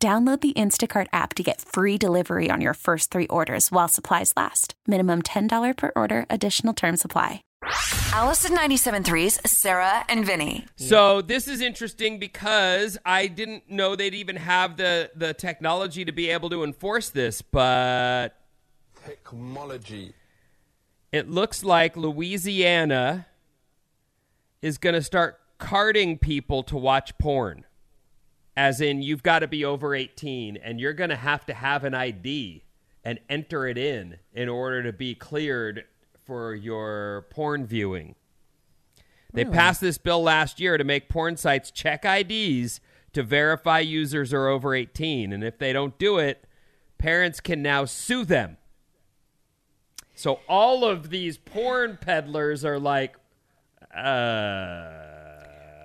Download the Instacart app to get free delivery on your first three orders while supplies last. Minimum $10 per order, additional term supply. Allison 97.3's Sarah and Vinny. So this is interesting because I didn't know they'd even have the, the technology to be able to enforce this, but Technology. it looks like Louisiana is going to start carding people to watch porn. As in, you've got to be over 18 and you're going to have to have an ID and enter it in in order to be cleared for your porn viewing. They passed this bill last year to make porn sites check IDs to verify users are over 18. And if they don't do it, parents can now sue them. So all of these porn peddlers are like, uh,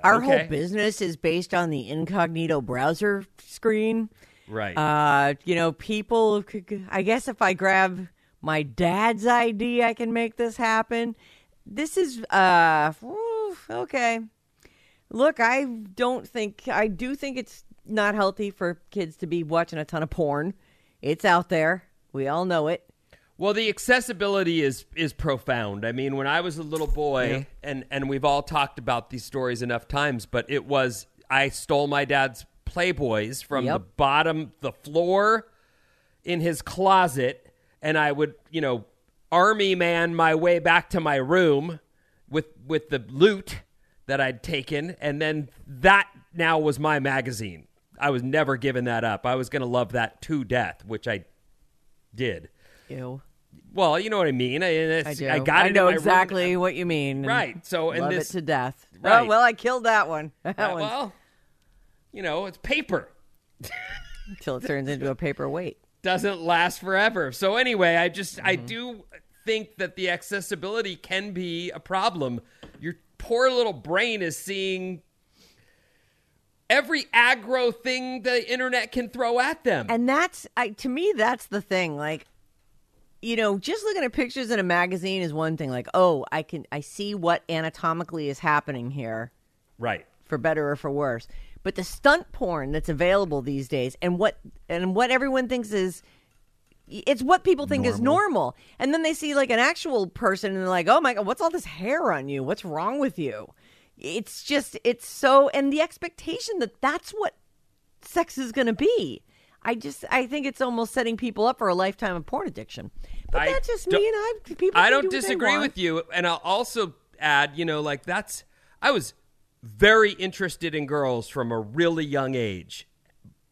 Our okay. whole business is based on the incognito browser screen. right. Uh, you know, people. I guess if I grab my dad's ID, I can make this happen. This is uh, okay. Look, I don't think I do think it's not healthy for kids to be watching a ton of porn. It's out there. We all know it. Well, the accessibility is is profound. I mean, when I was a little boy, and and we've all talked about these stories enough times, but it was I stole my dad's Playboys from the bottom, the floor in his closet, and I would, you know, army man my way back to my room with with the loot that I'd taken, and then that now was my magazine. I was never giving that up. I was going to love that to death, which I did. Ew. Well, you know what I mean. I, I do. I got in know my room. exactly what you mean. Right. So, and love this, it to death. Right. Oh, well, I killed that one. That one well, you know, it's paper. until it turns into a paperweight. Doesn't last forever. So anyway, I just I Mm-hmm. do think that the accessibility can be a problem. Your poor little brain is seeing every aggro thing the internet can throw at them. And that's I to me that's the thing. Like you know, just looking at pictures in a magazine is one thing. Like, oh, I can I see what anatomically is happening here, right. for better or for worse. But the stunt porn that's available these days, and what and what everyone thinks is, it's what people think is normal. And then they see like an actual person, and they're like, oh my god, what's all this hair on you? What's wrong with you? It's just it's so, and the expectation that that's what sex is going to be. I just I think it's almost setting people up for a lifetime of porn addiction. But I that's just me, and I people. I don't do disagree with you, and I'll also add, you know, like that's I was very interested in girls from a really young age,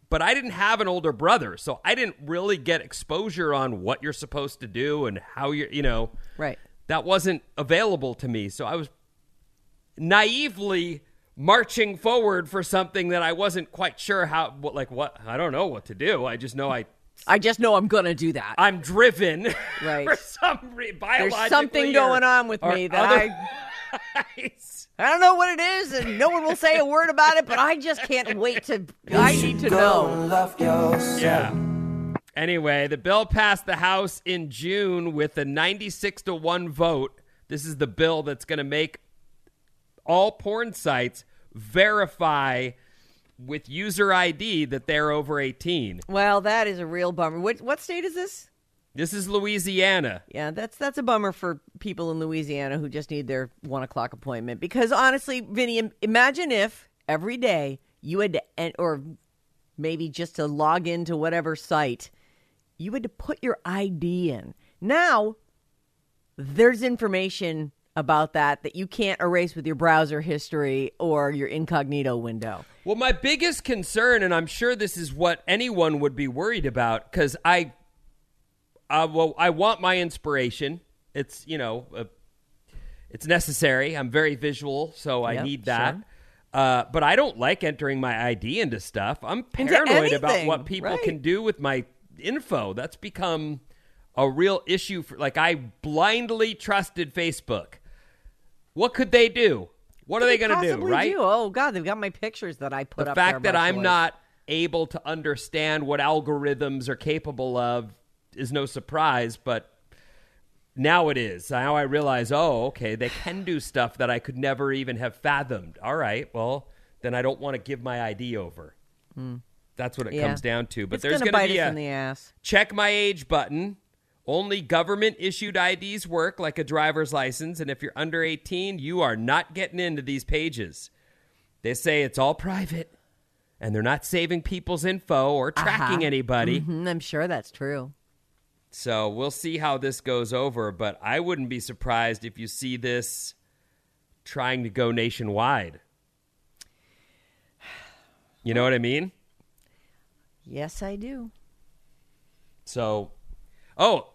but I didn't have an older brother, so I didn't really get exposure on what you're supposed to do and how you're, you know, Right. That wasn't available to me, so I was naively marching forward for something that I wasn't quite sure how, what, like what I don't know what to do. I just know I. I just know I'm going to do that. I'm driven Right. for some reason. There's something going on with me that I I don't know what it is, and no one will say a word about it. But I just can't wait to. I need to know. Yeah. Anyway, the bill passed the House in June with a 96 to 1 vote. This is the bill that's going to make all porn sites verify with user ID that they're over 18. Well, that is a real bummer. What what state is this? This is Louisiana. Yeah, that's that's a bummer for people in Louisiana who just need their one o'clock appointment. Because honestly, Vinny, imagine if every day you had to, en- or maybe just to log into whatever site, you had to put your ID in. Now, there's information about that that you can't erase with your browser history or your incognito window. Well, my biggest concern, and I'm sure this is what anyone would be worried about, because I, uh, well, I want my inspiration. It's you know, uh, it's necessary. I'm very visual, so I Yep, need that. sure. Uh, but I don't like entering my ID into stuff. I'm paranoid about what people right. can do with my info. That's become a real issue for like I blindly trusted Facebook. What could they do? What are they going to do, right? Oh God, they've got my pictures that I put up. the fact that I'm more. not able to understand what algorithms are capable of is no surprise, but now it is. Now I realize, oh, okay, they can do stuff that I could never even have fathomed. All right, well, then I don't want to give my ID over. Hmm. That's what it. Yeah. comes down to. But it's there's going to be a in the ass. check my age button. Only government issued IDs work like a driver's license, and if you're under 18, you are not getting into these pages. They say it's all private and they're not saving people's info or tracking Uh-huh. anybody. Mhm, I'm sure that's true. So we'll see how this goes over, but I wouldn't be surprised if you see this trying to go nationwide. You know what I mean? Yes, I do. So, oh,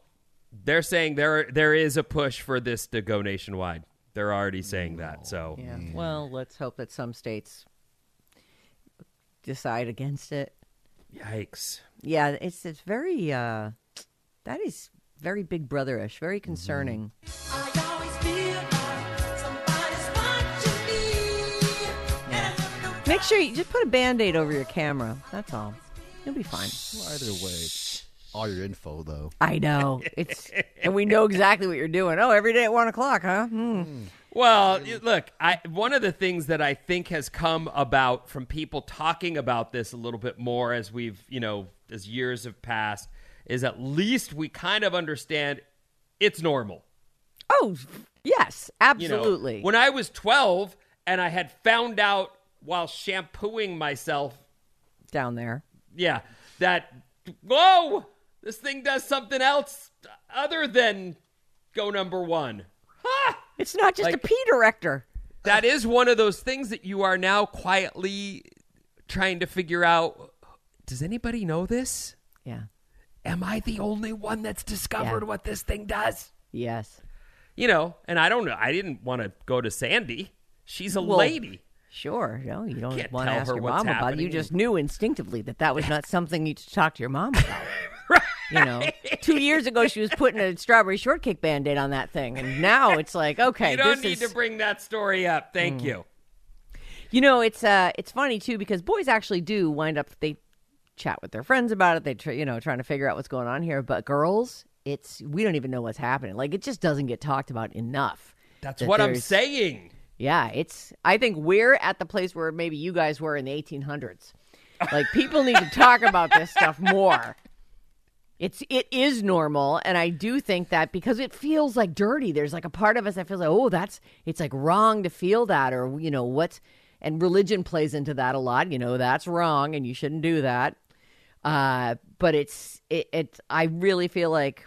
they're saying there there is a push for this to go nationwide. They're already saying that. So, Yeah. Well, let's hope that some states decide against it. yikes. Yeah, it's it's very uh that is very big brotherish, very concerning. Make sure you just put a band-aid over your camera. That's all. You'll be fine. Either way, all your info though. I know. It's and we know exactly what you're doing. Oh, every day at one o'clock, huh? Hmm. Well, look, I one of the things that I think has come about from people talking about this a little bit more as we've, you know, as years have passed is at least we kind of understand it's normal. Oh, yes, You know, absolutely. when I was 12 and I had found out while shampooing myself Down there. yeah, that whoa, this thing does something else other than go number one. Ha! It's not just a Like- P director. That is one of those things that you are now quietly trying to figure out. Does anybody know this? Yeah. Am I the only one that's discovered Yeah. what this thing does? Yes. You know, and I don't know. I didn't want to go to Sandy. She's a Well, lady. Sure. No, you don't want to ask her your mom about it. You just knew instinctively that that was not something you should talk to your mom about. You know, two years ago she was putting a strawberry shortcake band-aid on that thing, and now it's like, okay, you don't need is. Mm. to bring that story up. Thank you. you know, it's uh, it's funny too because boys actually do wind up they chat with their friends about it. They try, you know, trying to figure out what's going on here. But girls, it's we don't even know what's happening. Like it just doesn't get talked about enough. That's that what I'm saying. Yeah, it's. I think we're at the place where maybe you guys were in the 1800s. Like people need to talk about this stuff more. It's it is normal, and I do think that because it feels like dirty. There's like a part of us that feels like, oh, that's it's like wrong to feel that, or you know what's. And religion plays into that a lot. You know that's wrong, and you shouldn't do that. Uh, but it's it, it. I really feel like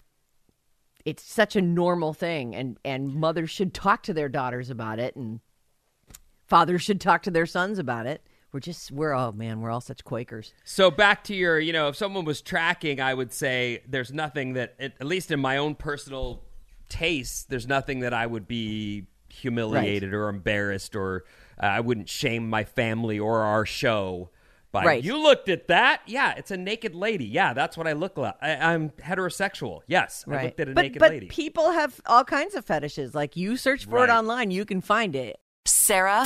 it's such a normal thing and and mothers should talk to their daughters about it and fathers should talk to their sons about it we're just we're oh man we're all such quakers So back to your, you know, if someone was tracking, I would say there's nothing that, at at least in my own personal taste, there's nothing that I would be humiliated or embarrassed or uh, I wouldn't shame my family or our show. By Right. you looked at that, yeah, it's a naked lady. Yeah, that's what I look like. I, I'm heterosexual. Yes, I looked at a but naked but lady. people have all kinds of fetishes like you search for Right. it online you can find it Sarah